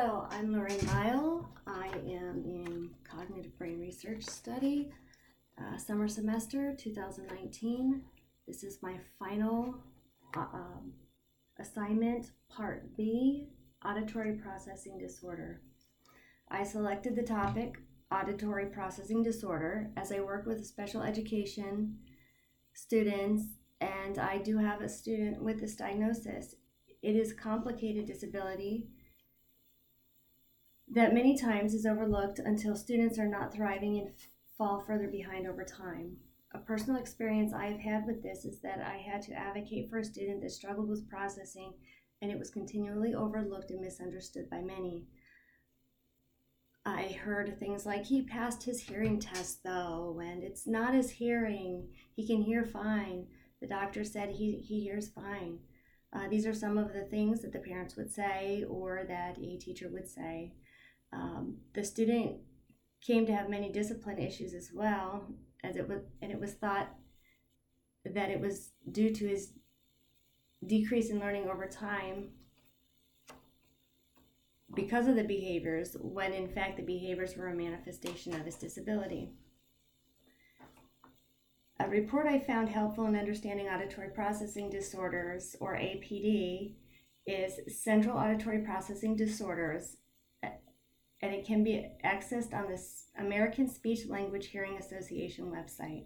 Hello, I'm Lorraine Lyle. I am in cognitive brain research study, uh, summer semester 2019. This is my final uh, um, assignment, part B, auditory processing disorder. I selected the topic auditory processing disorder as I work with special education students and I do have a student with this diagnosis. It is complicated disability that many times is overlooked until students are not thriving and fall further behind over time. A personal experience I have had with this is that I had to advocate for a student that struggled with processing and it was continually overlooked and misunderstood by many. I heard things like he passed his hearing test though, and it's not his hearing. He can hear fine. The doctor said he, he hears fine. Uh, these are some of the things that the parents would say or that a teacher would say. Um, the student came to have many discipline issues as well, as it was, and it was thought that it was due to his decrease in learning over time because of the behaviors, when in fact the behaviors were a manifestation of his disability. A report I found helpful in understanding auditory processing disorders, or APD, is Central Auditory Processing Disorders and it can be accessed on the American Speech Language Hearing Association website.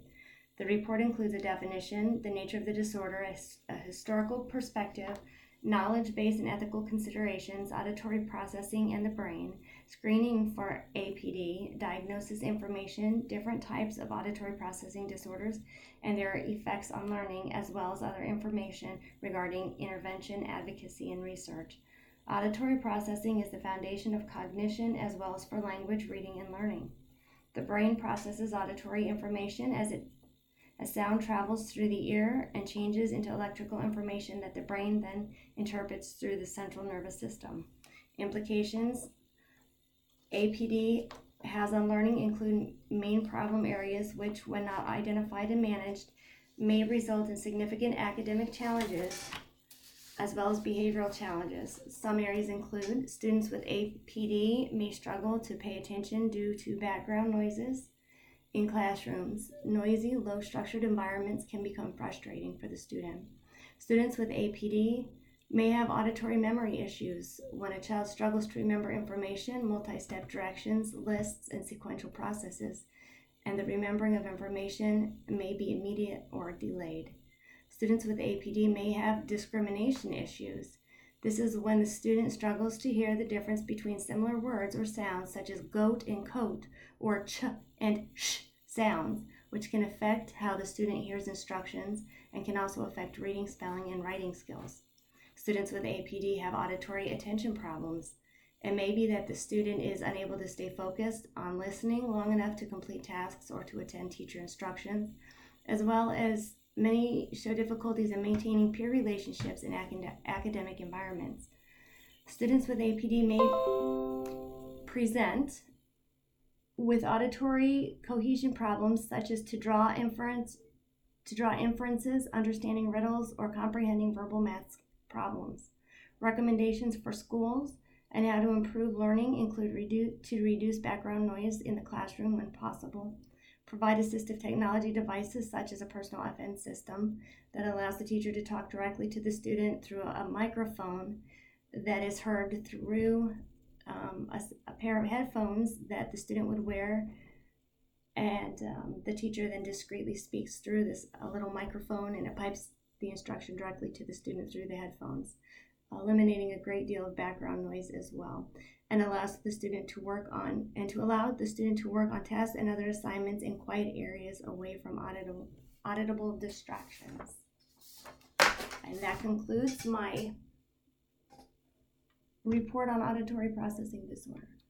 The report includes a definition, the nature of the disorder, a, historical perspective, knowledge based and ethical considerations, auditory processing and the brain, screening for APD, diagnosis information, different types of auditory processing disorders, and their effects on learning, as well as other information regarding intervention, advocacy, and research. Auditory processing is the foundation of cognition as well as for language, reading, and learning. The brain processes auditory information as it as sound travels through the ear and changes into electrical information that the brain then interprets through the central nervous system. Implications APD has on learning include main problem areas which, when not identified and managed, may result in significant academic challenges as well as behavioral challenges. Some areas include students with APD may struggle to pay attention due to background noises in classrooms. Noisy, low structured environments can become frustrating for the student. Students with APD may have auditory memory issues. When a child struggles to remember information, multi step directions, lists, and sequential processes, and the remembering of information may be immediate or delayed. Students with APD may have discrimination issues. This is when the student struggles to hear the difference between similar words or sounds such as goat and coat or ch and sh sounds, which can affect how the student hears instructions and can also affect reading, spelling, and writing skills. Students with APD have auditory attention problems. It may be that the student is unable to stay focused on listening long enough to complete tasks or to attend teacher instructions, as well as Many show difficulties in maintaining peer relationships in acad- academic environments. Students with APD may present with auditory cohesion problems such as to draw inference to draw inferences, understanding riddles, or comprehending verbal math problems. Recommendations for schools and how to improve learning include redu- to reduce background noise in the classroom when possible, provide assistive technology devices such as a personal FM system that allows the teacher to talk directly to the student through a microphone that is heard through um, a, a, pair of headphones that the student would wear. And um, the teacher then discreetly speaks through this a little microphone and it pipes the instruction directly to the student through the headphones, eliminating a great deal of background noise as well and allows the student to work on and to allow the student to work on tests and other assignments in quiet areas away from auditable, auditable distractions. And that concludes my report on auditory processing disorder.